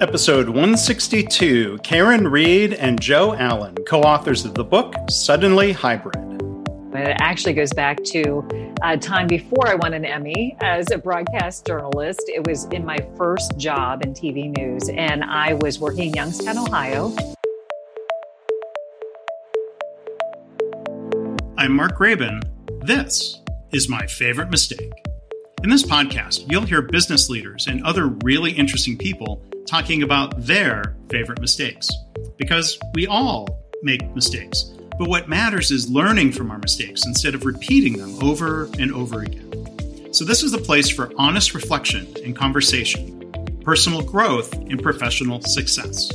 Episode 162 Karin Reed and Joe Allen, co authors of the book Suddenly Hybrid. It actually goes back to a time before I won an Emmy as a broadcast journalist. It was in my first job in TV news, and I was working in Youngstown, Ohio. I'm Mark Graban. This is my favorite mistake. In this podcast, you'll hear business leaders and other really interesting people talking about their favorite mistakes. Because we all make mistakes. But what matters is learning from our mistakes instead of repeating them over and over again. So, this is the place for honest reflection and conversation, personal growth, and professional success.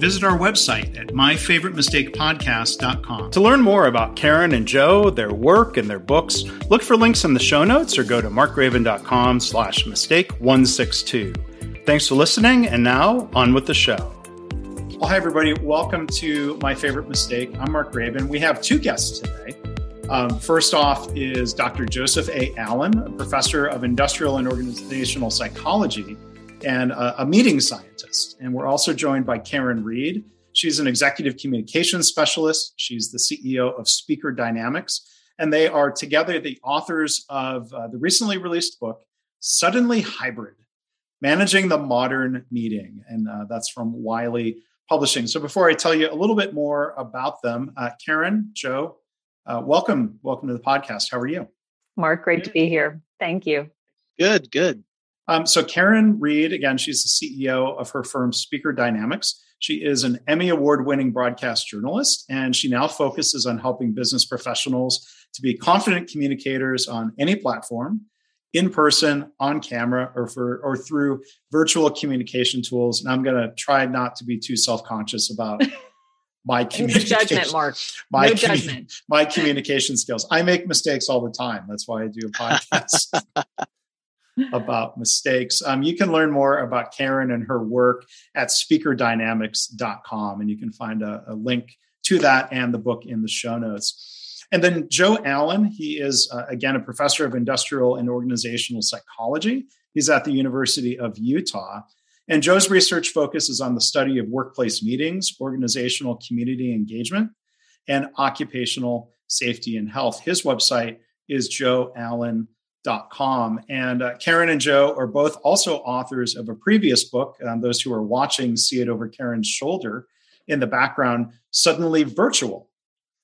Visit our website at myfavoritemistakepodcast.com. To learn more about Karin and Joe, their work, and their books, look for links in the show notes or go to markgraban.com slash mistake 162. Thanks for listening, and now on with the show. Well, hi, everybody. Welcome to My Favorite Mistake. I'm Mark Graban. We have two guests today. Um, first off is Dr. Joseph A. Allen, a professor of industrial and organizational psychology and a, a meeting scientist. And we're also joined by Karin Reed. She's an executive communications specialist. She's the CEO of Speaker Dynamics. And they are together the authors of uh, the recently released book, Suddenly Hybrid Managing the Modern Meeting. And uh, that's from Wiley Publishing. So before I tell you a little bit more about them, uh, Karin, Joe, uh, welcome. Welcome to the podcast. How are you? Mark, great to be here. Thank you. Good, good. Um, so Karin Reed, again, she's the CEO of her firm Speaker Dynamics. She is an Emmy Award winning broadcast journalist, and she now focuses on helping business professionals to be confident communicators on any platform in person, on camera, or for or through virtual communication tools. And I'm going to try not to be too self conscious about my communication. No judgment, Mark. My no judgment. My communication skills. I make mistakes all the time. That's why I do a podcast. about mistakes. Um, you can learn more about Karin and her work at speakerdynamics.com, and you can find a, a link to that and the book in the show notes. And then Joe Allen, he is, uh, again, a professor of industrial and organizational psychology. He's at the University of Utah. And Joe's research focuses on the study of workplace meetings, organizational community engagement, and occupational safety and health. His website is joeallen.com. And uh, Karin and Joe are both also authors of a previous book. Um, those who are watching see it over Karin's shoulder in the background, Suddenly Virtual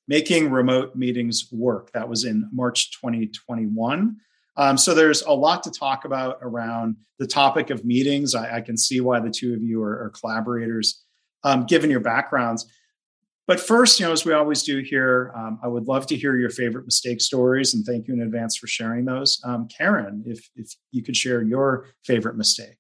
making remote meetings work. That was in March 2021. Um, so there's a lot to talk about around the topic of meetings. I, I can see why the two of you are, are collaborators, um, given your backgrounds. But first, you know, as we always do here, um, I would love to hear your favorite mistake stories, and thank you in advance for sharing those. Um, Karin, if if you could share your favorite mistake,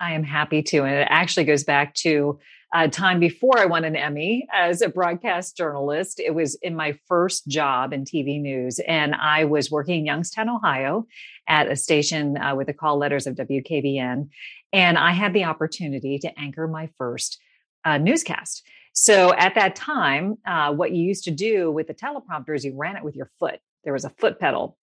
I am happy to, and it actually goes back to uh, time before I won an Emmy as a broadcast journalist. It was in my first job in TV news, and I was working in Youngstown, Ohio, at a station uh, with the call letters of WKBN, and I had the opportunity to anchor my first uh, newscast. So at that time, uh, what you used to do with the teleprompter is you ran it with your foot. There was a foot pedal,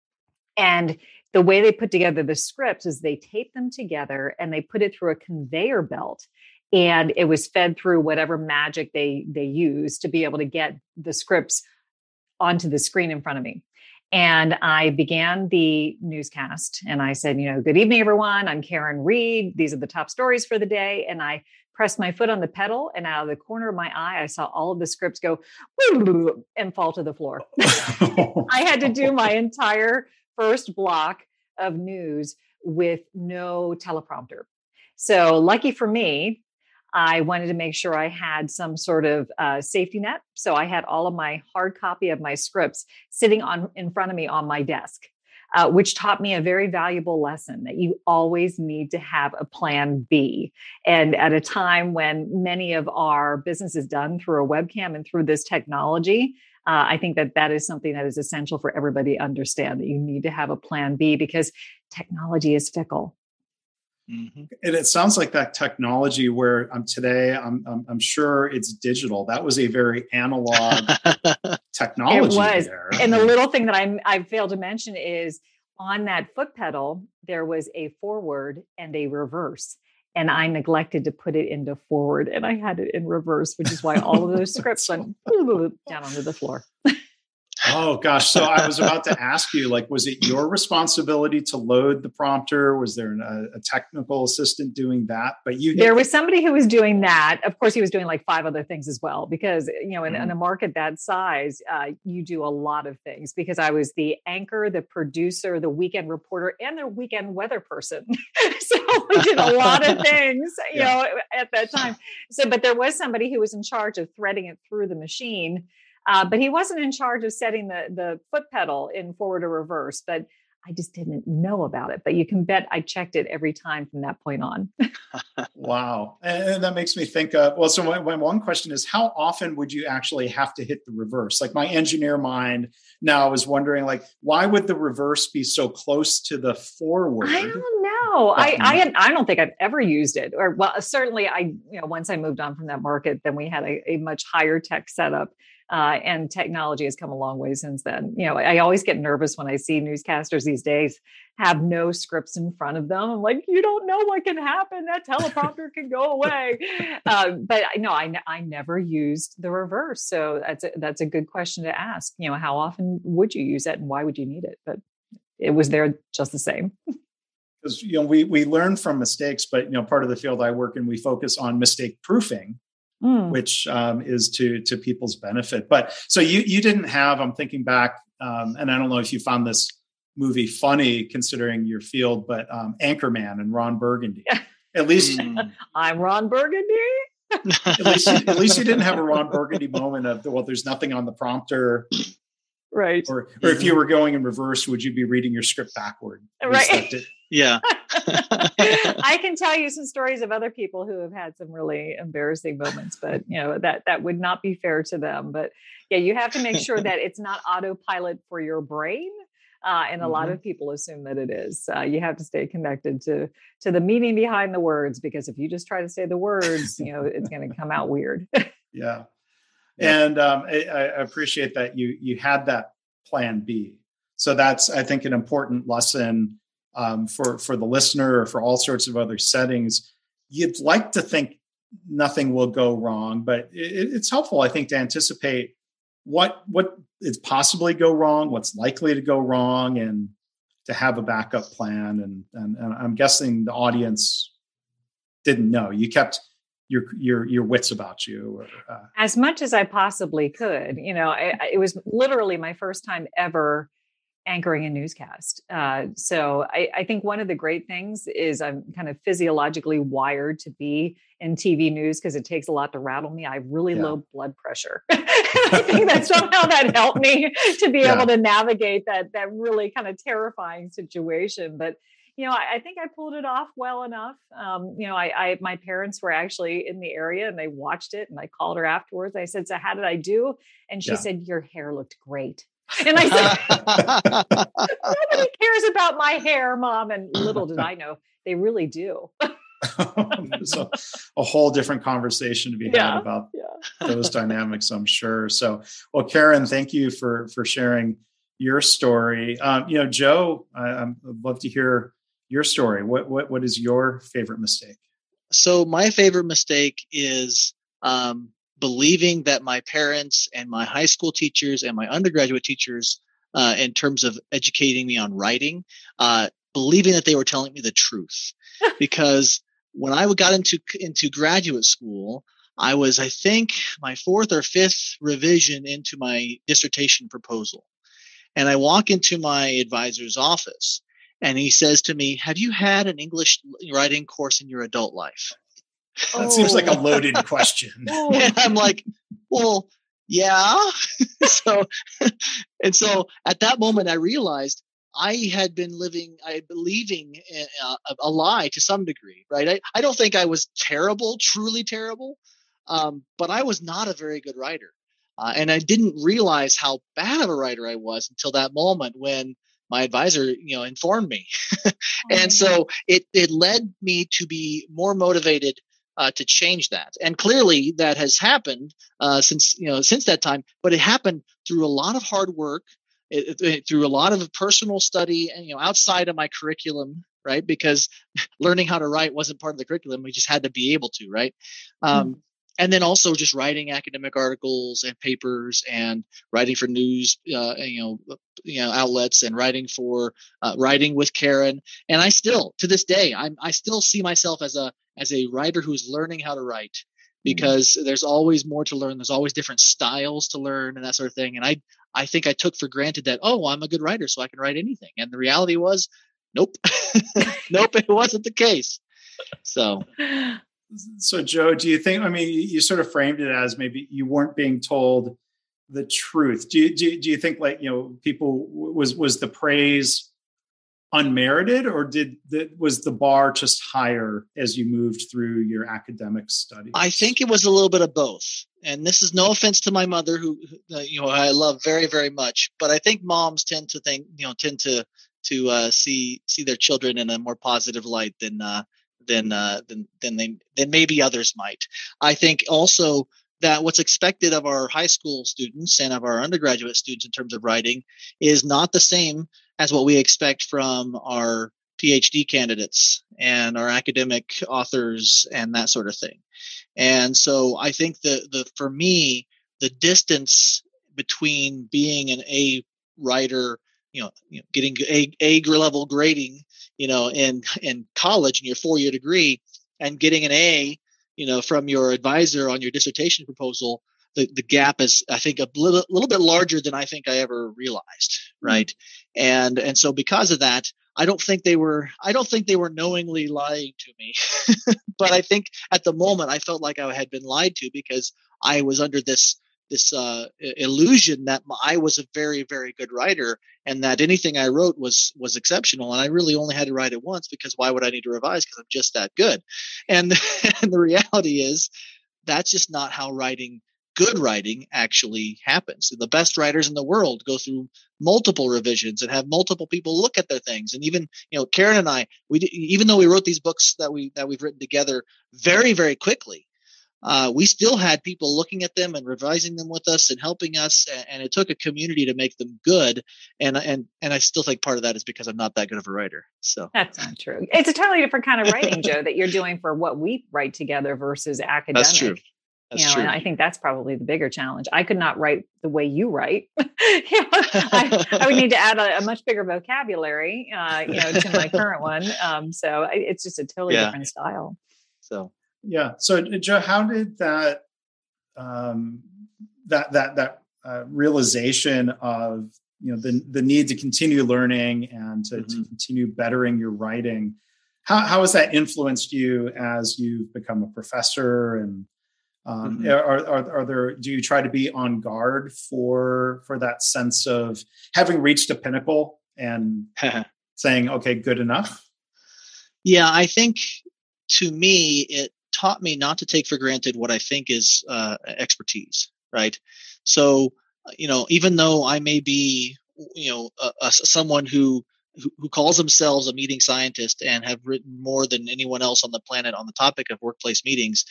and the way they put together the scripts is they tape them together and they put it through a conveyor belt. And it was fed through whatever magic they they use to be able to get the scripts onto the screen in front of me. And i began the newscast and i said you know good evening everyone. I'm karin reed. These are the top stories for the day. And i pressed my foot on the pedal and out of the corner of my eye i saw all of the scripts go and fall to the floor i had to do my entire first block of news with no teleprompter so lucky for me I wanted to make sure I had some sort of uh, safety net. So I had all of my hard copy of my scripts sitting on in front of me on my desk. Uh, which taught me a very valuable lesson that you always need to have a plan B. And at a time when many of our business is done through a webcam and through this technology, uh, I think that that is something that is essential for everybody to understand that you need to have a plan B because technology is fickle. Mm-hmm. And it sounds like that technology where I'm today, I'm, I'm, I'm sure it's digital. That was a very analog technology. It was. There. And the little thing that I I failed to mention is on that foot pedal there was a forward and a reverse and I neglected to put it into forward and I had it in reverse, which is why all of those scripts went down onto the floor. Oh gosh. So I was about to ask you, like, was it your responsibility to load the prompter? Was there an, a, a, technical assistant doing that? But you, there was somebody who was doing that. Of course, he was doing like five other things as well, because you know, in, mm-hmm. in a market that size, uh, you do a lot of things. Because I was the anchor, the producer, the weekend reporter, and the weekend weather person. so we did a lot of things, you yeah. know, at that time. So, but there was somebody who was in charge of threading it through the machine uh, but he wasn't in charge of setting the the foot pedal in forward or reverse. But I just didn't know about it. But you can bet I checked it every time from that point on. wow, and that makes me think of well. So my, one question is, how often would you actually have to hit the reverse? Like my engineer mind now is wondering, like, why would the reverse be so close to the forward? I don't know. I I, had, I don't think I've ever used it. Or well, certainly I you know once I moved on from that market, then we had a, a much higher tech setup. Uh, and technology has come a long way since then. You know, I always get nervous when I see newscasters these days have no scripts in front of them. I'm like, you don't know what can happen. That teleprompter can go away. Uh, but no, I, I never used the reverse. So that's a, that's a good question to ask. You know, how often would you use it and why would you need it? But it was there just the same. Because you know we we learn from mistakes, but you know part of the field I work in, we focus on mistake proofing mm. which um, is to to people's benefit. But so you you didn't have. I'm thinking back, um, and I don't know if you found this movie funny considering your field, but um, Anchorman and Ron Burgundy. At least mm. I'm Ron Burgundy. at least you, at least you didn't have a Ron Burgundy moment of well, there's nothing on the prompter. Right. Or or if you were going in reverse, would you be reading your script backward? Right. Yeah. I can tell you some stories of other people who have had some really embarrassing moments, but you know, that that would not be fair to them. But yeah, you have to make sure that it's not autopilot for your brain. Uh, and a mm-hmm. lot of people assume that it is. Uh, you have to stay connected to to the meaning behind the words because if you just try to say the words, you know, it's going to come out weird. yeah, and um, I, I appreciate that you you had that plan B. So that's I think an important lesson um, for for the listener or for all sorts of other settings. You'd like to think nothing will go wrong, but it, it's helpful, I think, to anticipate what what is possibly go wrong, what's likely to go wrong, and to have a backup plan. And and, and I'm guessing the audience didn't know. You kept your your your wits about you or, uh, as much as i possibly could you know I, it was literally my first time ever anchoring a newscast. Uh, so I, I, think one of the great things is I'm kind of physiologically wired to be in TV news because it takes a lot to rattle me. I have really yeah. low blood pressure. I think that somehow that helped me to be yeah. able to navigate that that really kind of terrifying situation. But you know, I, I think I pulled it off well enough. Um, you know, I, I my parents were actually in the area and they watched it, and I called her afterwards. I said, "So how did I do?" And she yeah. said, "Your hair looked great." And I said, nobody cares about my hair, mom. And little did I know, they really do. There's a, a, whole different conversation to be yeah, had about yeah. those dynamics, I'm sure. So, well, Karin, thank you for for sharing your story. Um, you know, Joe, I, would love to hear your story. What what what is your favorite mistake? So, my favorite mistake is um, believing that my parents and my high school teachers and my undergraduate teachers, uh, in terms of educating me on writing, uh, believing that they were telling me the truth. because when I got into into graduate school, I was, I think, my fourth or fifth revision into my dissertation proposal. And I walk into my advisor's office and he says to me, Have you had an English writing course in your adult life? That oh. seems like a oh. loaded question. and I'm like, well, yeah. so, and so at that moment, I realized I had been living, I believing a, a, lie to some degree, right? I, I don't think I was terrible, truly terrible, um, but I was not a very good writer. Uh, and I didn't realize how bad of a writer I was until that moment when my advisor, you know, informed me. Oh and so it, it led me to be more motivated uh, to change that. And clearly that has happened uh, since, you know, since that time, but it happened through a lot of hard work, it, it, through a lot of personal study and, you know, outside of my curriculum, right? Because learning how to write wasn't part of the curriculum. We just had to be able to, right? Um, mm and then also just writing academic articles and papers and writing for news uh, you know uh, you know outlets and writing for uh, writing with Karin and I still to this day I'm I still see myself as a as a writer who's learning how to write mm-hmm. because there's always more to learn there's always different styles to learn and that sort of thing and I I think I took for granted that oh I'm a good writer so I can write anything and the reality was nope nope it wasn't the case so so joe do you think i mean you sort of framed it as maybe you weren't being told the truth do you, do you, do you think like you know people was was the praise unmerited or did the, was the bar just higher as you moved through your academic study i think it was a little bit of both and this is no offense to my mother who uh, you know i love very very much but i think moms tend to think you know tend to to uh, see see their children in a more positive light than uh, than uh, than than they than maybe others might. I think also that what's expected of our high school students and of our undergraduate students in terms of writing is not the same as what we expect from our PhD candidates and our academic authors and that sort of thing. And so I think the the for me the distance between being an A writer, you know, you know getting A A level grading you know, in in college in your four year degree and getting an A, you know, from your advisor on your dissertation proposal, the, the gap is I think a little, little bit larger than I think I ever realized, hmm. right? And and so because of that, I don't think they were I don't think they were knowingly lying to me. but I think at the moment I felt like I had been lied to because I was under this this uh, illusion that I was a very very good writer and that anything I wrote was was exceptional and I really only had to write it once because why would I need to revise because I'm just that good? And and the reality is that's just not how writing good writing actually happens. The best writers in the world go through multiple revisions and have multiple people look at their things and even you know Karin and I we even though we wrote these books that we that we've written together very very quickly uh, we still had people looking at them and revising them with us and helping us and it took a community to make them good and and and i still think part of that is because i'm not that good of a writer so that's not true it's a totally different kind of writing joe that you're doing for what we write together versus academic that's true that's you know, true. and I think that's probably the bigger challenge. I could not write the way you write. you know, I, I, would need to add a, a much bigger vocabulary, uh, you know, to my current one. Um, so it's just a totally yeah. different style. So yeah. So, Joe, how did that um, that that that uh, realization of you know the the need to continue learning and to, mm-hmm. to continue bettering your writing how how has that influenced you as you've become a professor and um, mm-hmm. are, are, are there do you try to be on guard for for that sense of having reached a pinnacle and saying okay good enough yeah i think to me it taught me not to take for granted what I think is uh, expertise, right? So, you know, even though I may be, you know, a, a, someone who, who calls themselves a meeting scientist and have written more than anyone else on the planet on the topic of workplace meetings,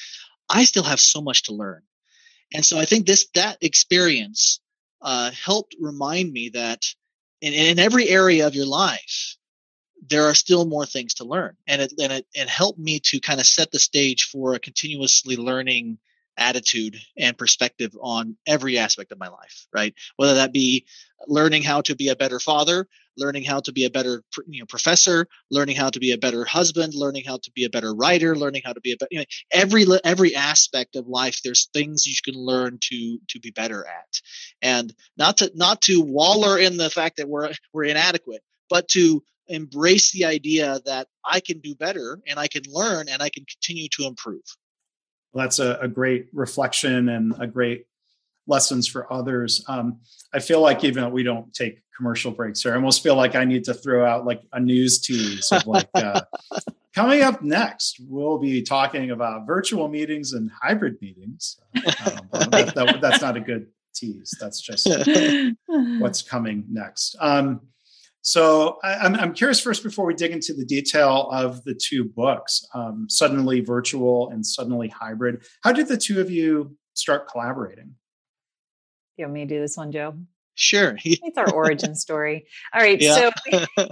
I still have so much to learn. And so I think this that experience uh, helped remind me that in, in every area of your life, there are still more things to learn. And it and it, it helped me to kind of set the stage for a continuously learning attitude and perspective on every aspect of my life right? Whether that be learning how to be a better father learning how to be a better you know, professor learning how to be a better husband learning how to be a better writer learning how to be a better you know, every every aspect of life there's things you can learn to to be better at. And not to not to waller in the fact that we're we're inadequate but to embrace the idea that I can do better and I can learn and I can continue to improve. Well, that's a, a great reflection and a great lessons for others. Um, I feel like even though we don't take commercial breaks here, I almost feel like I need to throw out like a news tease of like uh, coming up next, we'll be talking about virtual meetings and hybrid meetings. Um, that, that, that's not a good tease. That's just what's coming next. Um, so I, am I'm, I'm curious first before we dig into the detail of the two books, um, suddenly virtual and suddenly hybrid. How did the two of you start collaborating? You want me to do this one, Joe? Sure. it's our origin story. All right. Yeah. So we,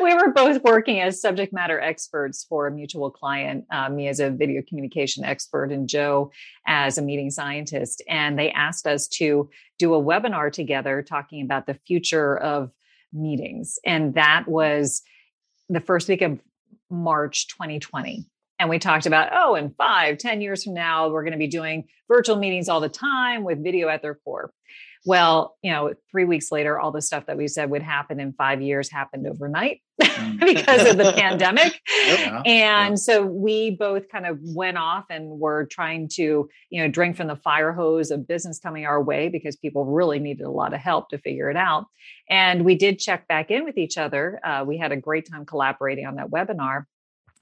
we, were both working as subject matter experts for a mutual client, uh, me as a video communication expert and Joe as a meeting scientist. And they asked us to do a webinar together talking about the future of meetings. And that was the first week of March 2020. And we talked about, oh, in five, ten years from now, we're going to be doing virtual meetings all the time with video at their core. Well, you know, three weeks later, all the stuff that we said would happen in five years happened overnight because of the pandemic. Yeah, and yeah. so we both kind of went off and were trying to, you know, drink from the fire hose of business coming our way because people really needed a lot of help to figure it out. And we did check back in with each other. Uh, we had a great time collaborating on that webinar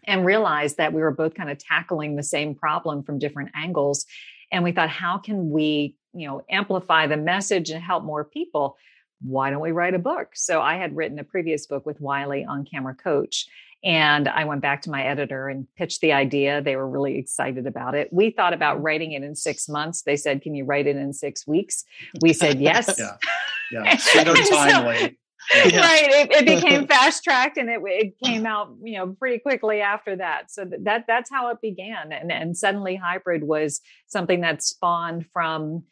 and realized that we were both kind of tackling the same problem from different angles and we thought how can we you know amplify the message and help more people why don't we write a book? So i had written a previous book with wiley on camera coach and i went back to my editor and pitched the idea. They were really excited about it. We thought about mm. writing it in six months. They said can you write it in six weeks? We said yes. Yeah. Yeah. So timely yeah. right. It, it, became fast tracked and it, it came out you know pretty quickly after that. So that that's how it began. And and suddenly hybrid was something that spawned from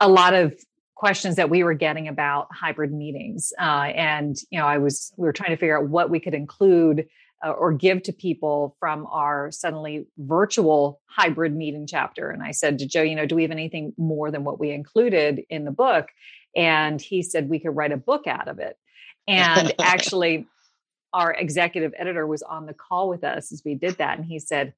a lot of questions that we were getting about hybrid meetings uh, and you know i was we were trying to figure out what we could include uh, or give to people from our suddenly virtual hybrid meeting chapter and i said to joe you know do we have anything more than what we included in the book and he said we could write a book out of it. And actually, our executive editor was on the call with us as we did that. And he said,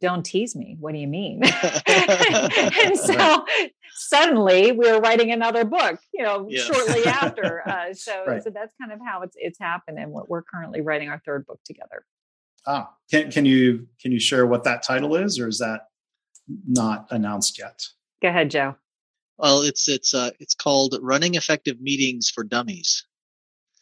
don't tease me. What do you mean? and so suddenly we were writing another book, you know, yeah. shortly after. Uh, so, right. so that's kind of how it's it's happened, and what we're currently writing our third book together. Ah, can can you can you share what that title is, or is that not announced yet? Go ahead, Joe. Well, it's it's uh, it's called Running Effective Meetings for Dummies.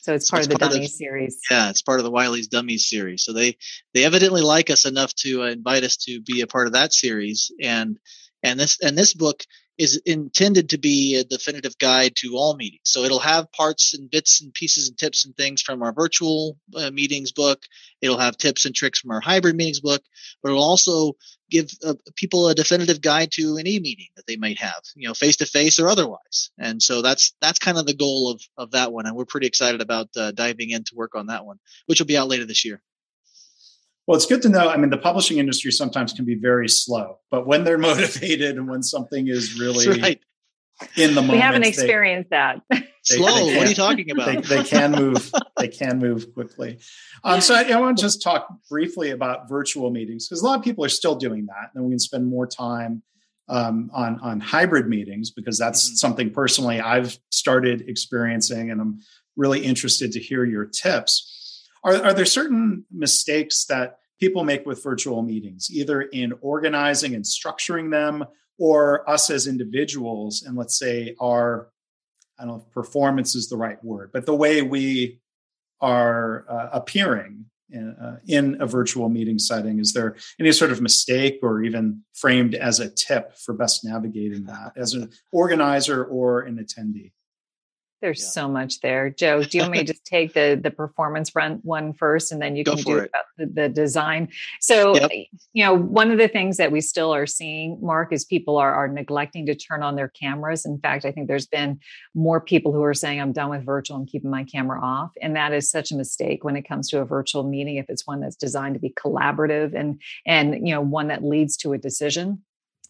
So it's part so of the Dummies of, series. Yeah, it's part of the Wiley's Dummies series. So they they evidently like us enough to uh, invite us to be a part of that series. And and this and this book is intended to be a definitive guide to all meetings. So it'll have parts and bits and pieces and tips and things from our virtual uh, meetings book. It'll have tips and tricks from our hybrid meetings book, but it'll also give uh, people a definitive guide to any meeting that they might have, you know, face to face or otherwise. And so that's that's kind of the goal of of that one, and we're pretty excited about uh, diving in to work on that one, which will be out later this year. Well, it's good to know. I mean, the publishing industry sometimes can be very slow, but when they're motivated and when something is really right. in the moment, we haven't experienced they, that. They, slow. They what are you talking about? They, they can move. they can move quickly. Um, so I, I, want to just talk briefly about virtual meetings because a lot of people are still doing that, and we can spend more time um, on on hybrid meetings because that's mm-hmm. something personally I've started experiencing, and I'm really interested to hear your tips. Are, are there certain mistakes that people make with virtual meetings, either in organizing and structuring them, or us as individuals, and let's say our, I don't know if performance is the right word, but the way we are uh, appearing in, uh, in, a virtual meeting setting? Is there any sort of mistake or even framed as a tip for best navigating that as an organizer or an attendee? There's yeah. so much there. Joe, do you want me to just take the the performance run one first and then you Go can do it. about the, the, design? So, yep. you know, one of the things that we still are seeing, Mark, is people are, are neglecting to turn on their cameras. In fact, I think there's been more people who are saying, I'm done with virtual and keeping my camera off. And that is such a mistake when it comes to a virtual meeting, if it's one that's designed to be collaborative and and you know, one that leads to a decision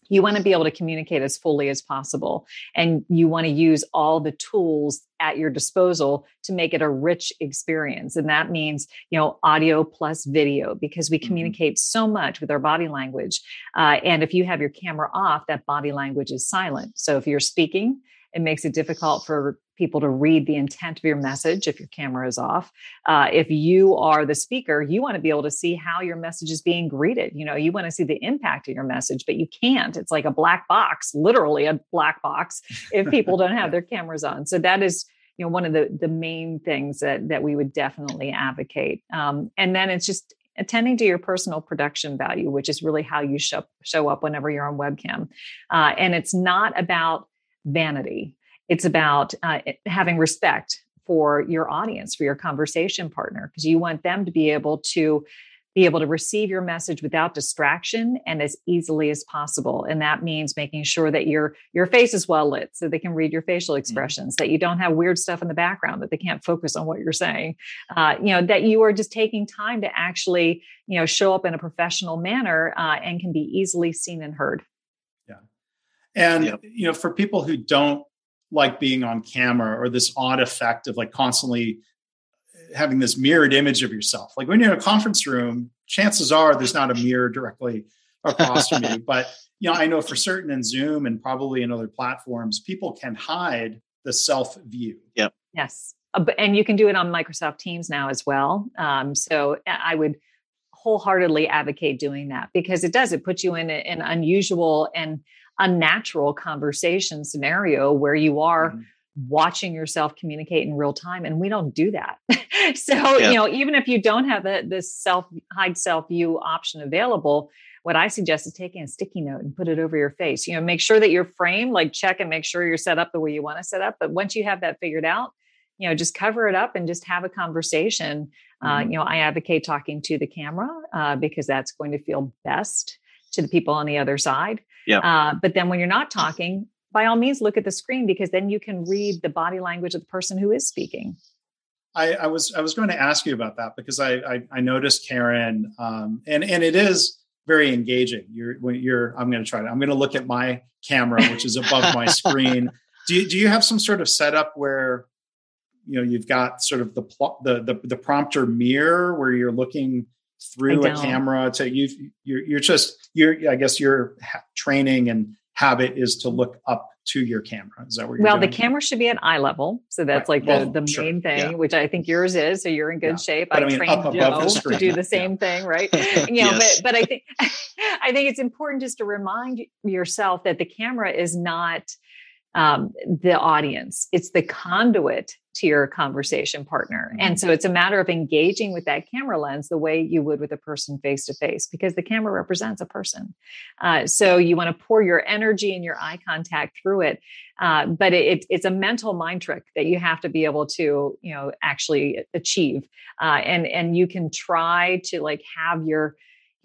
you want to be able to communicate as fully as possible and you want to use all the tools at your disposal to make it a rich experience and that means you know audio plus video because we mm-hmm. communicate mm-hmm. so much with our body language uh, and if you have your camera off that body language is silent so if you're speaking it makes it difficult for people to read the intent of your message if your camera is off. Uh, if you are the speaker, you want to be able to see how your message is being greeted. You know, you want to see the impact of your message, but you can't. It's like a black box, literally a black box, if people don't have their cameras on. So that is you know one of the the main things that that we would definitely advocate um, and then it's just attending to your personal production value which is really how you show show up whenever you're on webcam uh, and it's not about vanity it's about uh, having respect for your audience, for your conversation partner, because you want them to be able to be able to receive your message without distraction and as easily as possible and that means making sure that your your face is well lit so they can read your facial mm-hmm. expressions mm-hmm. that you don't have weird stuff in the background that they can't focus on what you're saying uh, you know that you are just taking time to actually you know show up in a professional manner uh, and can be easily seen and heard yeah and yep. you know for people who don't like being on camera or this odd effect of like constantly having this mirrored image of yourself. Like when you're in a conference room, chances are there's not a mirror directly across from you. But you know, I know for certain in Zoom and probably in other platforms, people can hide the self view. Yep. Yes. Uh, and you can do it on Microsoft Teams now as well. Um, so I would wholeheartedly advocate doing that because it does. It puts you in an unusual and unnatural conversation scenario where you are mm-hmm. watching yourself communicate in real time and we don't do that so yeah. you know even if you don't have the, this self hide self view option available what i suggest is taking a sticky note and put it over your face you know make sure that you're framed like check and make sure you're set up the way you want to set up but once you have that figured out you know just cover it up and just have a conversation uh, mm-hmm. uh, you know i advocate talking to the camera uh, because that's going to feel best to the people on the other side. Yeah. Uh, but then when you're not talking, by all means, look at the screen because then you can read the body language of the person who is speaking. I, I was I was going to ask you about that because I I, I noticed Karin, um, and and it is very engaging. You're when you're I'm going to try to I'm going to look at my camera, which is above my screen. Do you, do you have some sort of setup where you know you've got sort of the the the, the prompter mirror where you're looking through a camera to you you're, you're just you're i guess your training and habit is to look up to your camera is that what you're well doing? the camera should be at eye level so that's right. like well, the, the sure. main thing yeah. which i think yours is so you're in good yeah. shape but i, I mean, trained joe to do the same yeah. thing right you know yes. but, but i think i think it's important just to remind yourself that the camera is not um, the audience it's the conduit to your conversation partner. Mm-hmm. And so it's a matter of engaging with that camera lens the way you would with a person face to face, because the camera represents a person. Uh, so you want to pour your energy and your eye contact through it. Uh, but it, it's a mental mind trick that you have to be able to, you know, actually achieve. Uh, and and you can try to like have your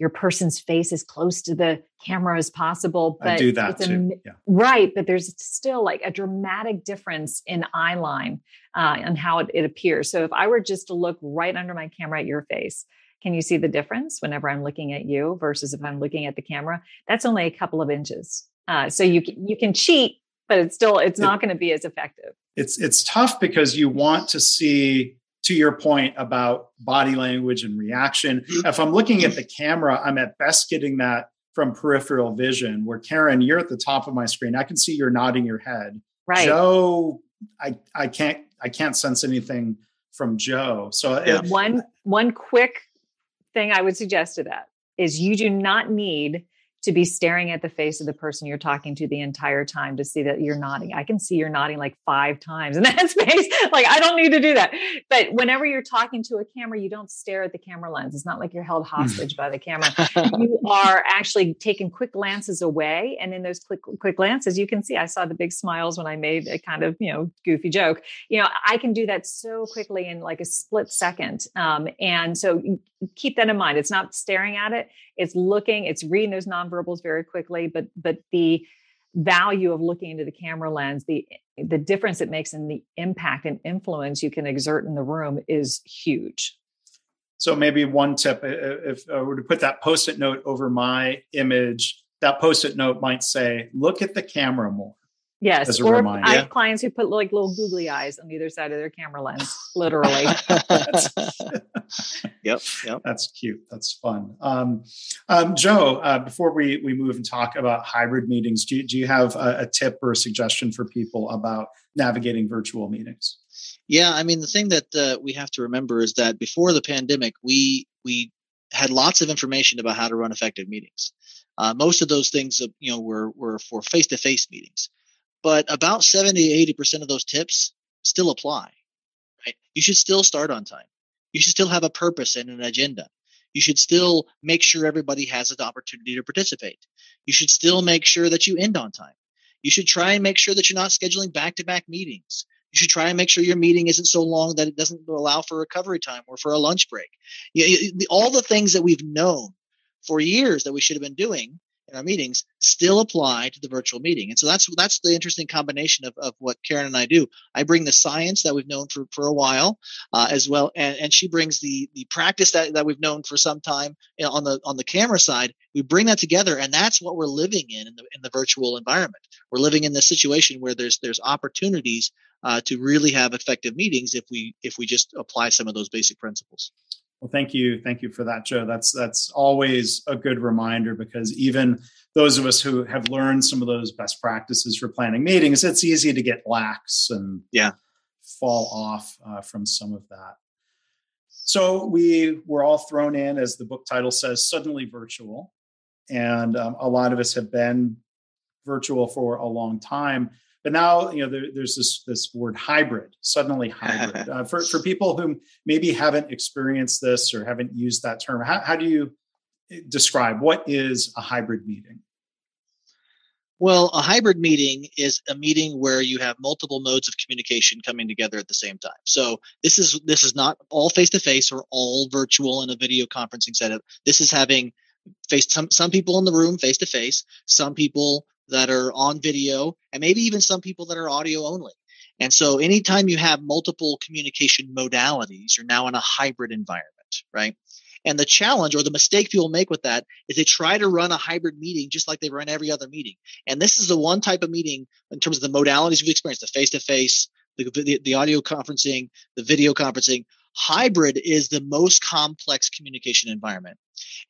your person's face as close to the camera as possible. But I do that too. Yeah. Right, but there's still like a dramatic difference in eye line uh, and how it, it appears. So if I were just to look right under my camera at your face, can you see the difference whenever I'm looking at you versus if I'm looking at the camera? That's only a couple of inches. Uh, so you can, you can cheat, but it's still it's not going to be as effective. It's it's tough because you want to see to your point about body language and reaction. Mm-hmm. If I'm looking at the camera, I'm at best getting that from peripheral vision. Where Karin, you're at the top of my screen. I can see you're nodding your head. Right. Joe, I I can't I can't sense anything from Joe. So yeah. one one quick thing I would suggest to that is you do not need to be staring at the face of the person you're talking to the entire time to see that you're nodding. I can see you're nodding like five times in that space. Like I don't need to do that. But whenever you're talking to a camera, you don't stare at the camera lens. It's not like you're held hostage by the camera. You are actually taking quick glances away. And in those quick quick glances, you can see I saw the big smiles when I made a kind of, you know, goofy joke. You know, I can do that so quickly in like a split second. Um, and so keep that in mind. It's not staring at it, it's looking, it's reading those non nonverbals very quickly, but but the value of looking into the camera lens, the the difference it makes in the impact and influence you can exert in the room is huge. So maybe one tip, uh, uh, if I were to put that post-it note over my image, that post-it note might say, "Look at the camera more." Yes, or reminder. I have clients who put like little googly eyes on either side of their camera lens, literally. yep, yep. That's cute. That's fun. Um, um, Joe, uh, before we we move and talk about hybrid meetings, do you, do you have a, a tip or a suggestion for people about navigating virtual meetings? Yeah, I mean the thing that uh, we have to remember is that before the pandemic, we we had lots of information about how to run effective meetings. Uh, most of those things, uh, you know, were were for face to face meetings but about 70 80% of those tips still apply right? You should still start on time. You should still have a purpose and an agenda. You should still make sure everybody has an opportunity to participate. You should still make sure that you end on time. You should try and make sure that you're not scheduling back-to-back meetings. You should try and make sure your meeting isn't so long that it doesn't allow for recovery time or for a lunch break. You, all the things that we've known for years that we should have been doing in our meetings still apply to the virtual meeting. And so that's that's the interesting combination of, of what Karin and I do. I bring the science that we've known for, for a while, uh, as well, and, and she brings the the practice that, that we've known for some time you know, on the on the camera side. We bring that together, and that's what we're living in in the in the virtual environment. We're living in this situation where there's there's opportunities uh, to really have effective meetings if we if we just apply some of those basic principles. Well, thank you, thank you for that, Joe. That's that's always a good reminder because even those of us who have learned some of those best practices for planning meetings, it's easy to get lax and yeah fall off uh, from some of that. So we were all thrown in, as the book title says, suddenly virtual, and um, a lot of us have been virtual for a long time. But now, you know, there, there's this this word hybrid, suddenly hybrid. uh, for for people who maybe haven't experienced this or haven't used that term, how, how do you eh, describe what is a hybrid meeting? Well, a hybrid meeting is a meeting where you have multiple modes of communication coming together at the same time. So this is this is not all face to face or all virtual in a video conferencing setup. This is having face some some people in the room face to face, some people that are on video, and maybe even some people that are audio only. And so anytime you have multiple communication modalities, you're now in a hybrid environment, right? And the challenge or the mistake people make with that is they try to run a hybrid meeting just like they run every other meeting. And this is the one type of meeting in terms of the modalities we've experienced, the face to face, the, the audio conferencing, the video conferencing. Hybrid is the most complex communication environment.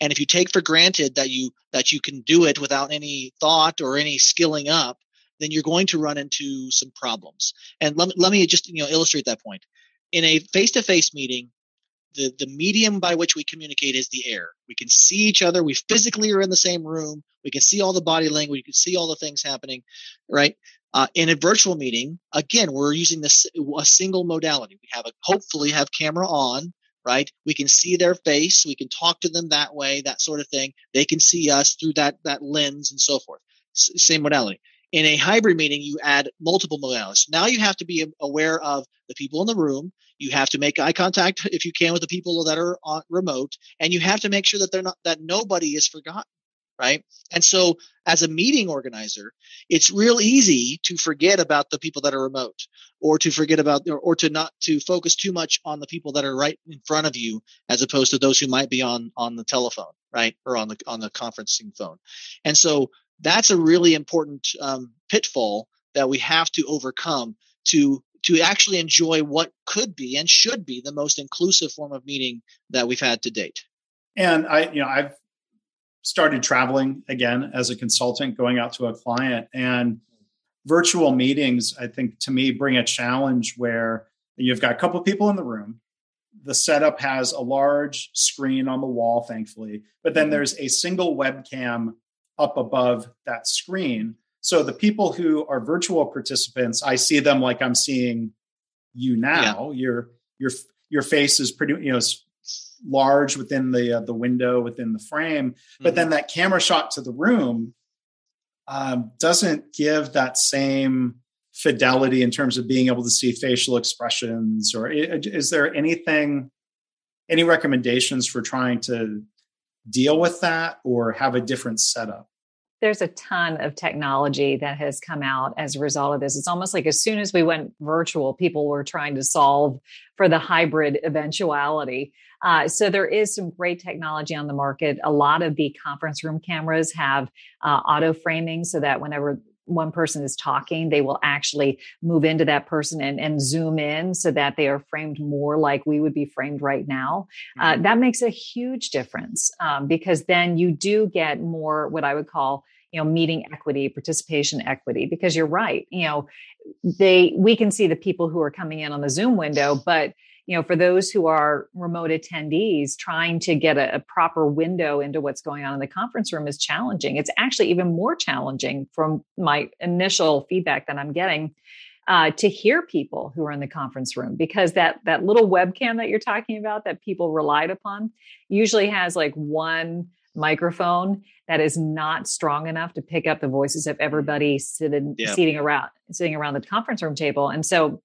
And if you take for granted that you that you can do it without any thought or any skilling up, then you're going to run into some problems. And let me, let me just you know illustrate that point. In a face-to-face meeting, the the medium by which we communicate is the air. We can see each other. We physically are in the same room. We can see all the body language. We can see all the things happening, right? Uh, in a virtual meeting, again, we're using this a single modality. We have a hopefully have camera on, right? We can see their face. We can talk to them that way, that sort of thing. They can see us through that that lens and so forth. S- same modality. In a hybrid meeting, you add multiple modalities. Now you have to be aware of the people in the room. You have to make eye contact if you can with the people that are on remote, and you have to make sure that they're not that nobody is forgotten right? And so as a meeting organizer, it's real easy to forget about the people that are remote or to forget about or, or, to not to focus too much on the people that are right in front of you as opposed to those who might be on on the telephone, right? Or on the on the conferencing phone. And so that's a really important um, pitfall that we have to overcome to to actually enjoy what could be and should be the most inclusive form of meeting that we've had to date. And I, you know, I've started traveling again as a consultant, going out to a client. And virtual meetings, I think to me, bring a challenge where you've got a couple of people in the room. The setup has a large screen on the wall, thankfully, but then mm-hmm. there's a single webcam up above that screen. So the people who are virtual participants, I see them like I'm seeing you now. Yeah. Your your your face is pretty, you know, large within the uh, the window within the frame but mm-hmm. then that camera shot to the room um, doesn't give that same fidelity in terms of being able to see facial expressions or is there anything any recommendations for trying to deal with that or have a different setup there's a ton of technology that has come out as a result of this. It's almost like as soon as we went virtual, people were trying to solve for the hybrid eventuality. Uh, so there is some great technology on the market. A lot of the conference room cameras have uh, auto framing so that whenever one person is talking, they will actually move into that person and, and zoom in so that they are framed more like we would be framed right now. Uh, mm-hmm. that makes a huge difference um, because then you do get more what I would call you know meeting equity participation equity because you're right you know they we can see the people who are coming in on the zoom window but you know, for those who are remote attendees, trying to get a, a, proper window into what's going on in the conference room is challenging. It's actually even more challenging from my initial feedback that I'm getting uh, to hear people who are in the conference room because that that little webcam that you're talking about that people relied upon usually has like one microphone that is not strong enough to pick up the voices of everybody sitting yeah. sitting around sitting around the conference room table and so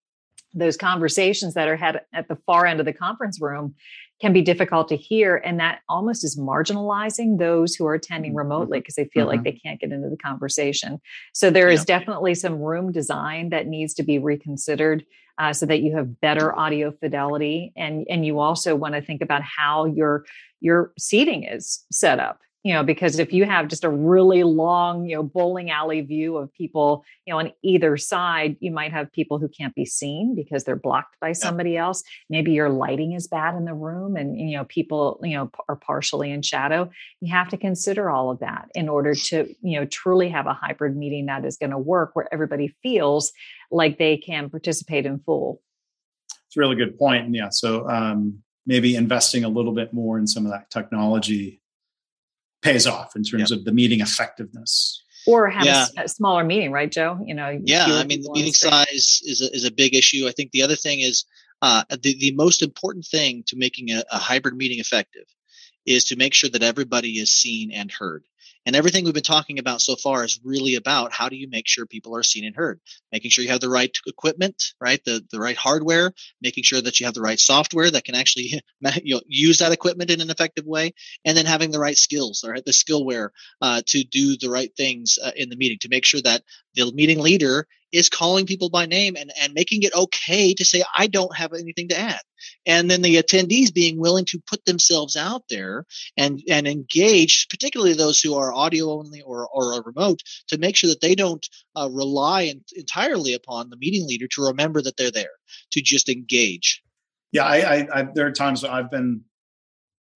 those conversations that are had at the far end of the conference room can be difficult to hear and that almost is marginalizing those who are attending mm-hmm. remotely because they feel mm-hmm. like they can't get into the conversation so there is yeah. definitely some room design that needs to be reconsidered uh, so that you have better audio fidelity and and you also want to think about how your your seating is set up you know because if you have just a really long you know bowling alley view of people you know on either side you might have people who can't be seen because they're blocked by somebody yeah. else. Maybe your lighting is bad in the room and you know people you know are partially in shadow. You have to consider all of that in order to you know truly have a hybrid meeting that is going to work where everybody feels like they can participate in full. It's a really good point and yeah so um maybe investing a little bit more in some of that technology pays off in terms yep. of the meeting effectiveness. Or have yeah. a, a, smaller meeting right joe? You know yeah i mean the meeting size is a, is a big issue. I think the other thing is uh, the, the most important thing to making a, a hybrid meeting effective is to make sure that everybody is seen and heard and everything we've been talking about so far is really about how do you make sure people are seen and heard, making sure you have the right equipment, right, the the right hardware, making sure that you have the right software that can actually you know, use that equipment in an effective way, and then having the right skills, right, the skillware uh, to do the right things uh, in the meeting to make sure that the meeting leader is calling people by name and, and making it okay to say, I don't have anything to add. And then the attendees being willing to put themselves out there and, and engage, particularly those who are audio only or, or remote, to make sure that they don't uh, rely in, entirely upon the meeting leader to remember that they're there, to just engage. Yeah, I, I, I there are times I've been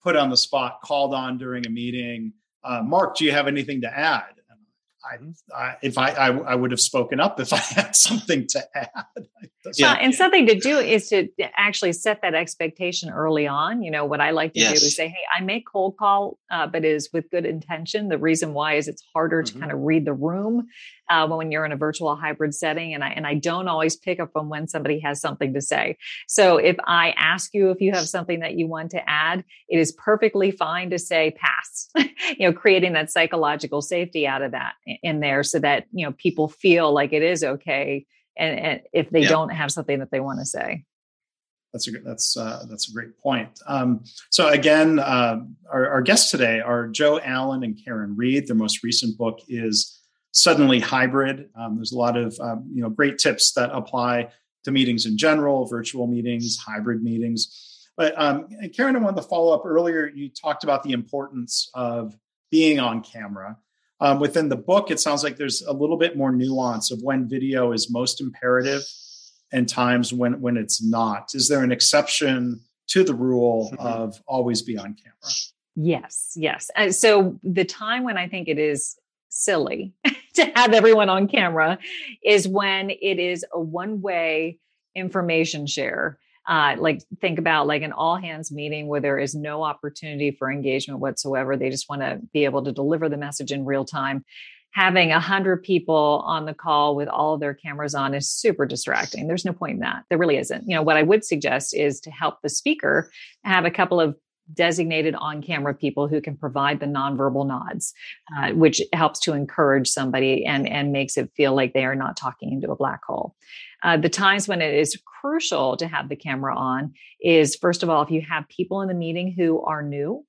put on the spot, called on during a meeting. Uh, Mark, do you have anything to add? I, I, if I, I, I would have spoken up if I had something to add. yeah, and something to do is to actually set that expectation early on. You know, what I like to yes. do is say, "Hey, I make cold call, uh, but is with good intention." The reason why is it's harder mm-hmm. to kind of read the room uh, when you're in a virtual hybrid setting, and I and I don't always pick up on when somebody has something to say. So if I ask you if you have something that you want to add, it is perfectly fine to say pass. you know, creating that psychological safety out of that in there so that you know people feel like it is okay and, and if they yeah. don't have something that they want to say that's a that's uh, that's a great point. Um, so again, uh, our, our, guests today are Joe Allen and Karin Reed. Their most recent book is Suddenly Hybrid. Um, there's a lot of um, you know great tips that apply to meetings in general, virtual meetings, hybrid meetings. But um, Karin, I wanted to follow up earlier. You talked about the importance of being on camera. Um, within the book, it sounds like there's a little bit more nuance of when video is most imperative and times when when it's not. Is there an exception to the rule mm-hmm. of always be on camera? Yes, yes. Uh, so the time when I think it is silly to have everyone on camera is when it is a one way information share uh, like think about like an all hands meeting where there is no opportunity for engagement whatsoever. They just want to be able to deliver the message in real time. Having a hundred people on the call with all of their cameras on is super distracting. There's no point in that. There really isn't. You know, what I would suggest is to help the speaker have a couple of designated on camera people who can provide the nonverbal nods, uh, which helps to encourage somebody and, and makes it feel like they are not talking into a black hole. Uh, the times when it is crucial to have the camera on is first of all, if you have people in the meeting who are new,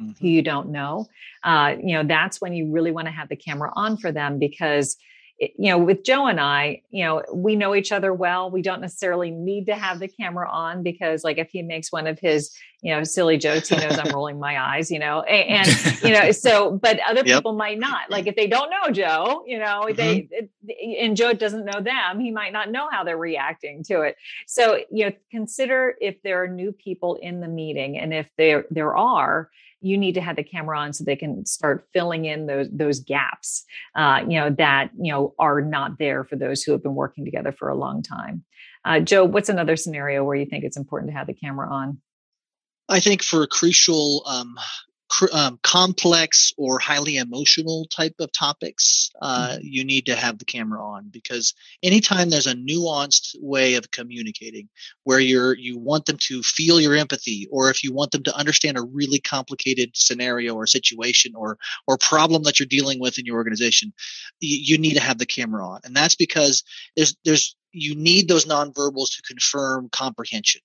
mm-hmm. who you don't know, uh, you know, that's when you really want to have the camera on for them because you know, with Joe and I, you know, we know each other well. We don't necessarily need to have the camera on because, like, if he makes one of his you know, silly jokes. He knows I'm rolling my eyes, you know, and, and you know, so, but other yep. people might not. Like if they don't know Joe, you know, mm-hmm. they, and Joe doesn't know them, he might not know how they're reacting to it. So, you know, consider if there are new people in the meeting and if there, there are, you need to have the camera on so they can start filling in those those gaps uh, you know that you know are not there for those who have been working together for a long time. Uh, joe what's another scenario where you think it's important to have the camera on? I think for a crucial um, um, complex or highly emotional type of topics, uh, mm-hmm. you need to have the camera on because anytime there's a nuanced way of communicating where you're you want them to feel your empathy or if you want them to understand a really complicated scenario or situation or or problem that you're dealing with in your organization, you, you need to have the camera on, and that's because there's there's you need those nonverbals to confirm comprehension.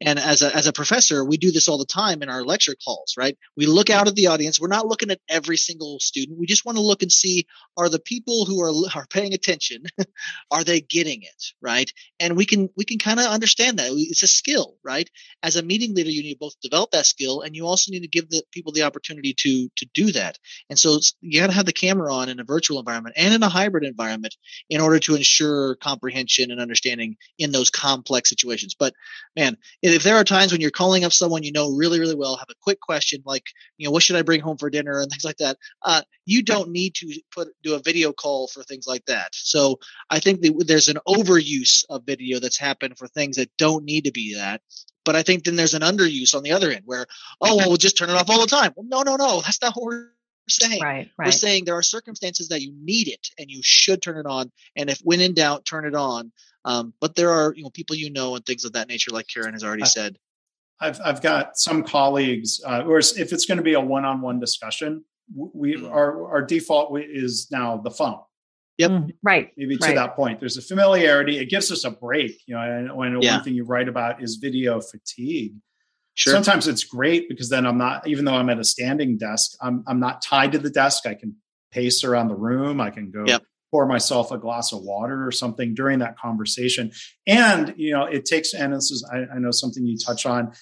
And as a, as a professor, we do this all the time in our lecture calls, right? We look out at the audience. We're not looking at every single student. We just want to look and see, are the people who are, are paying attention, are they getting it, right? And we can, we can kind of understand that. It's a skill, right? As a meeting leader, you need to both develop that skill and you also need to give the people the opportunity to, to do that. And so you got to have the camera on in a virtual environment and in a hybrid environment in order to ensure comprehension and understanding in those complex situations. But man, if there are times when you're calling up someone you know really, really well, have a quick question like, you know, what should I bring home for dinner and things like that, uh, you don't need to put do a video call for things like that. So I think that there's an overuse of video that's happened for things that don't need to be that. But I think then there's an underuse on the other end where, oh, well, we'll just turn it off all the time. Well, no, no, no, that's not what we're saying. Right, right. We're saying there are circumstances that you need it and you should turn it on. And if when in doubt, turn it on. Um, but there are you know people you know and things of that nature, like Karin has already I, said. I've I've got some colleagues, uh, or if it's going to be a one-on-one discussion, we mm-hmm. our our default is now the phone. Yep. Mm, right. Maybe to right. that point, there's a familiarity. It gives us a break. You know, and when yeah. one thing you write about is video fatigue. Sure. Sometimes it's great because then I'm not, even though I'm at a standing desk, I'm I'm not tied to the desk. I can pace around the room. I can go yep pour myself a glass of water or something during that conversation. And, you know, it takes, and this is, I, I know something you touch on.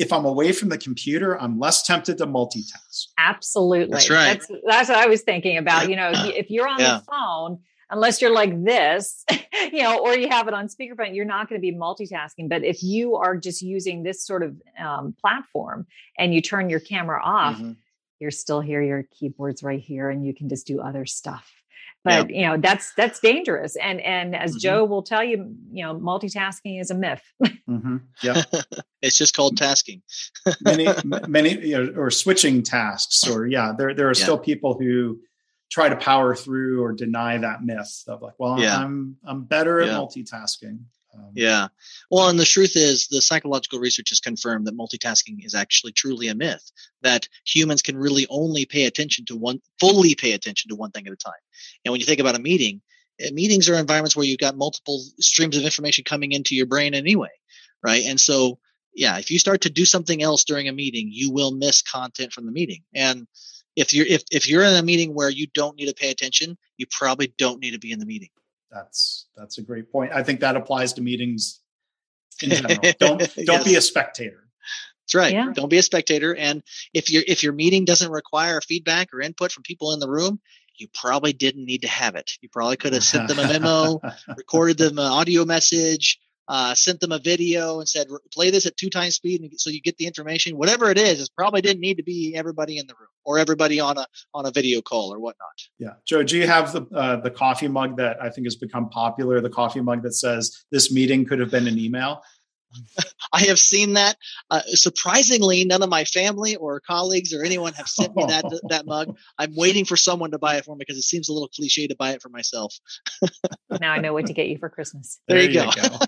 If I'm away from the computer, I'm less tempted to multitask. Absolutely. That's right. That's, that's what I was thinking about. You know, if you're on yeah. the phone, unless you're like this, you know, or you have it on speakerphone, you're not going to be multitasking. But if you are just using this sort of um, platform and you turn your camera off, mm-hmm. you're still here, your keyboard's right here, and you can just do other stuff but you know that's that's dangerous and and as mm-hmm. joe will tell you you know multitasking is a myth mm-hmm. yeah it's just called tasking many many you know, or switching tasks or yeah there there are yeah. still people who try to power through or deny that myth of like well yeah. i'm i'm better at yeah. multitasking um, yeah. Well, and the truth is, the psychological research has confirmed that multitasking is actually truly a myth. That humans can really only pay attention to one, fully pay attention to one thing at a time. And when you think about a meeting, eh, meetings are environments where you've got multiple streams of information coming into your brain anyway, right? And so, yeah, if you start to do something else during a meeting, you will miss content from the meeting. And if you're if if you're in a meeting where you don't need to pay attention, you probably don't need to be in the meeting that's that's a great point. I think that applies to meetings in general. Don't don't yes. be a spectator. That's right. Yeah. Don't be a spectator. And if your if your meeting doesn't require feedback or input from people in the room, you probably didn't need to have it. You probably could have sent them a memo, recorded them an audio message, uh, sent them a video and said, play this at two times speed so you get the information. Whatever it is, it probably didn't need to be everybody in the room or everybody on a on a video call or whatnot. Yeah, Joe, do you have the uh, the coffee mug that I think has become popular? The coffee mug that says this meeting could have been an email. I have seen that. Uh, surprisingly, none of my family or colleagues or anyone have sent me that that mug. I'm waiting for someone to buy it for me because it seems a little cliche to buy it for myself. now I know what to get you for Christmas. There, there you, go. go.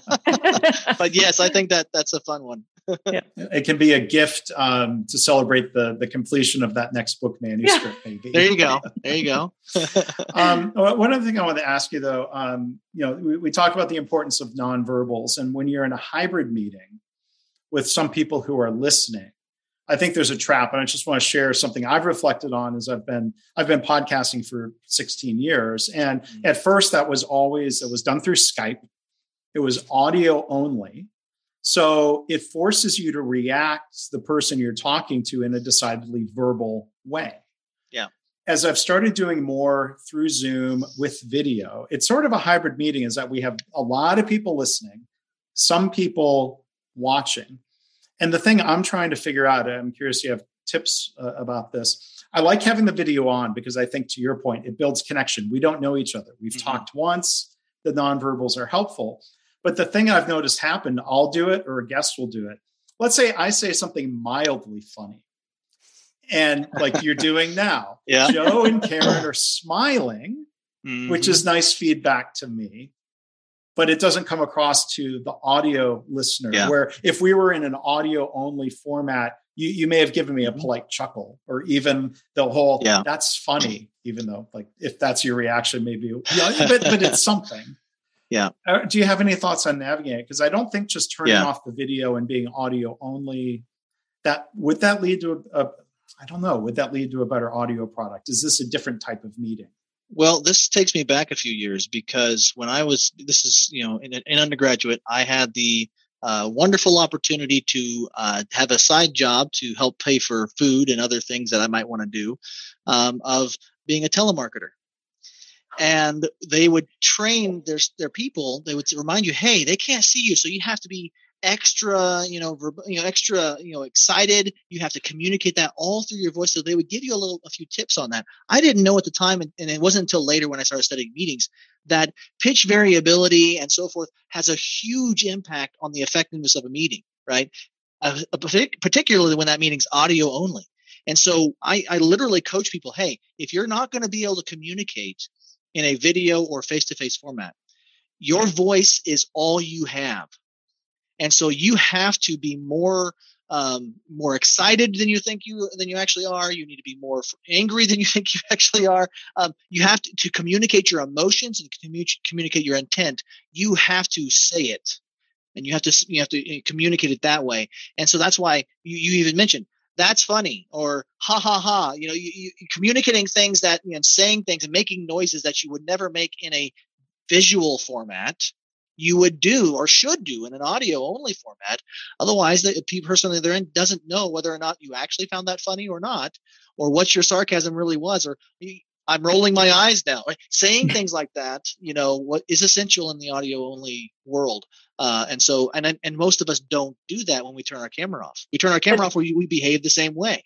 but yes, I think that that's a fun one. yeah. It can be a gift um, to celebrate the the completion of that next book manuscript. Yeah. There you go. There you go. um, one other thing I want to ask you though, um, you know, we, we talk about the importance of nonverbals, and when you're in a hybrid meeting with some people who are listening, I think there's a trap, and I just want to share something I've reflected on as I've been I've been podcasting for 16 years, and mm-hmm. at first that was always it was done through Skype, it was audio only So it forces you to react the person you're talking to in a decidedly verbal way. Yeah. As I've started doing more through Zoom with video, it's sort of a hybrid meeting, is that we have a lot of people listening, some people watching. And the thing I'm trying to figure out, I'm curious you have tips uh, about this. I like having the video on because I think, to your point, it builds connection. We don't know each other. We've mm-hmm. talked once, the nonverbals are helpful. But the thing I've noticed happen, I'll do it or a guest will do it. Let's say I say something mildly funny. And like you're doing now, yeah. Joe and Karin are smiling, mm-hmm. which is nice feedback to me but it doesn't come across to the audio listener. Yeah. Where if we were in an audio only format, you, you may have given me a mm-hmm. polite chuckle or even the whole, yeah. that's funny, even though like if that's your reaction, maybe, yeah, but, but it's something. Yeah. Uh, do you have any thoughts on navigating? Because I don't think just turning yeah. off the video and being audio only, that would that lead to a, a I don't know, would that lead to a better audio product? Is this a different type of meeting? Well, this takes me back a few years because when I was, this is, you know, in, undergraduate, I had the uh, wonderful opportunity to uh, have a side job to help pay for food and other things that I might want to do um, of being a telemarketer. And they would train their, their people, they would remind you, hey, they can't see you, so you have to be extra, you know, verb, you know, extra, you know, excited. You have to communicate that all through your voice. So they would give you a little, a few tips on that. I didn't know at the time, and, and it wasn't until later when I started studying meetings that pitch variability and so forth has a huge impact on the effectiveness of a meeting, right? Uh, particularly when that meeting's audio only. And so I, I literally coach people, hey, if you're not going to be able to communicate in a video or face-to-face format, your voice is all you have and so you have to be more um, more excited than you think you than you actually are. You need to be more angry than you think you actually are. Um, you have to, to communicate your emotions and commu- communicate your intent. You have to say it, and you have to you have to eh, communicate it that way. And so that's why you, you even mentioned that's funny or ha ha ha. You know, you, you communicating things that you know, saying things and making noises that you would never make in a visual format you would do or should do in an audio only format. Otherwise, the person on the other end doesn't know whether or not you actually found that funny or not, or what your sarcasm really was, or I'm rolling my eyes now. Saying things like that, you know, what is essential in the audio only world. Uh, and so, and and most of us don't do that when we turn our camera off. We turn our camera off, we, we behave the same way.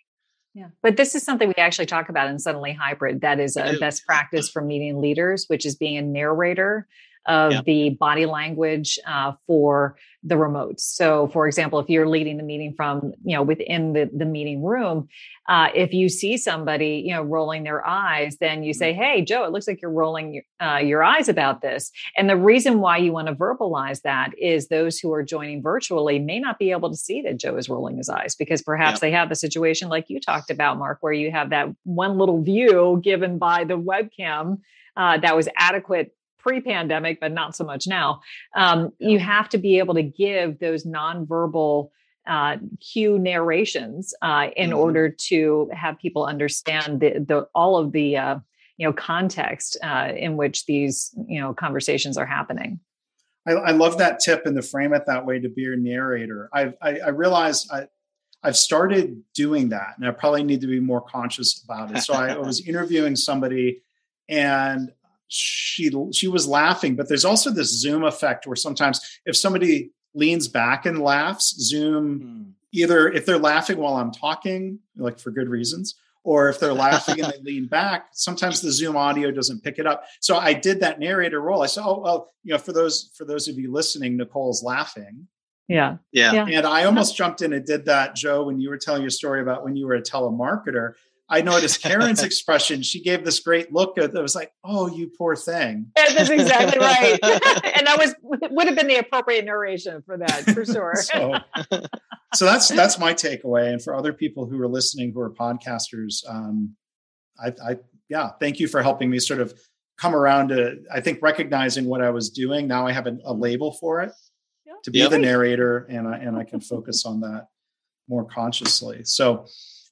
Yeah, but this is something we actually talk about in Suddenly Hybrid. That is a best practice for meeting leaders, which is being a narrator of yeah. the body language uh, for the remotes. So, for example, if you're leading the meeting from, you know, within the, the meeting room, uh, if you see somebody, you know, rolling their eyes, then you say, mm-hmm. Hey, Joe, it looks like you're rolling your, uh, your eyes about this. And the reason why you want to verbalize that is those who are joining virtually may not be able to see that Joe is rolling his eyes because perhaps yeah. they have the situation like you talked about, Mark, where you have that one little view given by the webcam uh, that was adequate pre-pandemic, but not so much now. Um. You have to be able to give those nonverbal uh, cue narrations uh, in mm-hmm. order to have people understand the, the all of the uh, you know context uh, in which these you know conversations are happening. I, I, love that tip and to frame it that way to be a narrator. I've, I, I realized I, I've started doing that, and I probably need to be more conscious about it. So I was interviewing somebody, and she she was laughing but there's also this zoom effect where sometimes if somebody leans back and laughs zoom mm. either if they're laughing while i'm talking like for good reasons or if they're laughing and they lean back sometimes the zoom audio doesn't pick it up. So i did that narrator role. I said oh well you know for those for those of you listening nicole's laughing. Yeah. yeah. And i almost jumped in and did that joe when you were telling your story about when you were a telemarketer I noticed Karin's expression. She gave this great look that was like, "Oh, you poor thing." Yeah, that's exactly right. and that was would have been the appropriate narration for that, for sure. so, so, that's that's my takeaway. And for other people who are listening who are podcasters, um, I, I yeah, thank you for helping me sort of come around to I think recognizing what I was doing. Now I have a, a label for it to be the narrator, and I and I can focus on that more consciously. So.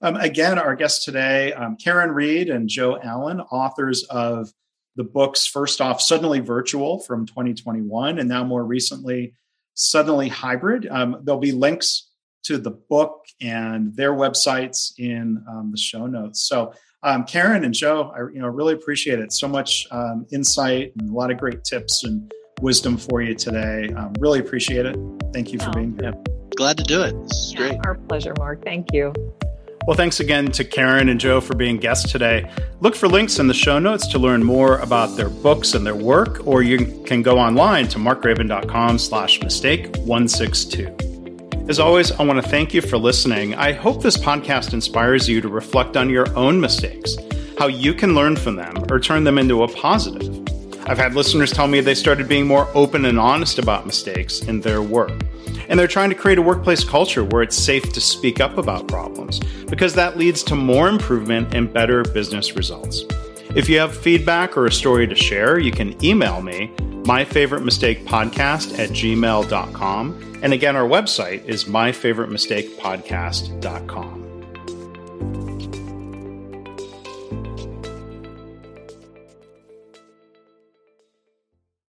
Um, again, our guests today, um, Karin Reed and Joe Allen, authors of the books First Off, Suddenly Virtual from 2021, and now more recently, Suddenly Hybrid. Um, there'll be links to the book and their websites in um, the show notes. So, um, Karin and Joe, I you know really appreciate it. So much um, insight and a lot of great tips and wisdom for you today. Um, really appreciate it. Thank you for oh, being here. Glad to do it. This is yeah, great. Our pleasure, Mark. Thank you. Well, thanks again to Karin and Joe for being guests today. Look for links in the show notes to learn more about their books and their work, or you can go online to markgraban.com slash mistake 162. As always, I want to thank you for listening. I hope this podcast inspires you to reflect on your own mistakes, how you can learn from them or turn them into a positive. I've had listeners tell me they started being more open and honest about mistakes in their work. And they're trying to create a workplace culture where it's safe to speak up about problems because that leads to more improvement and better business results. If you have feedback or a story to share, you can email me, my favorite mistake podcast at gmail.com. And again, our website is myfavoritemistakepodcast.com.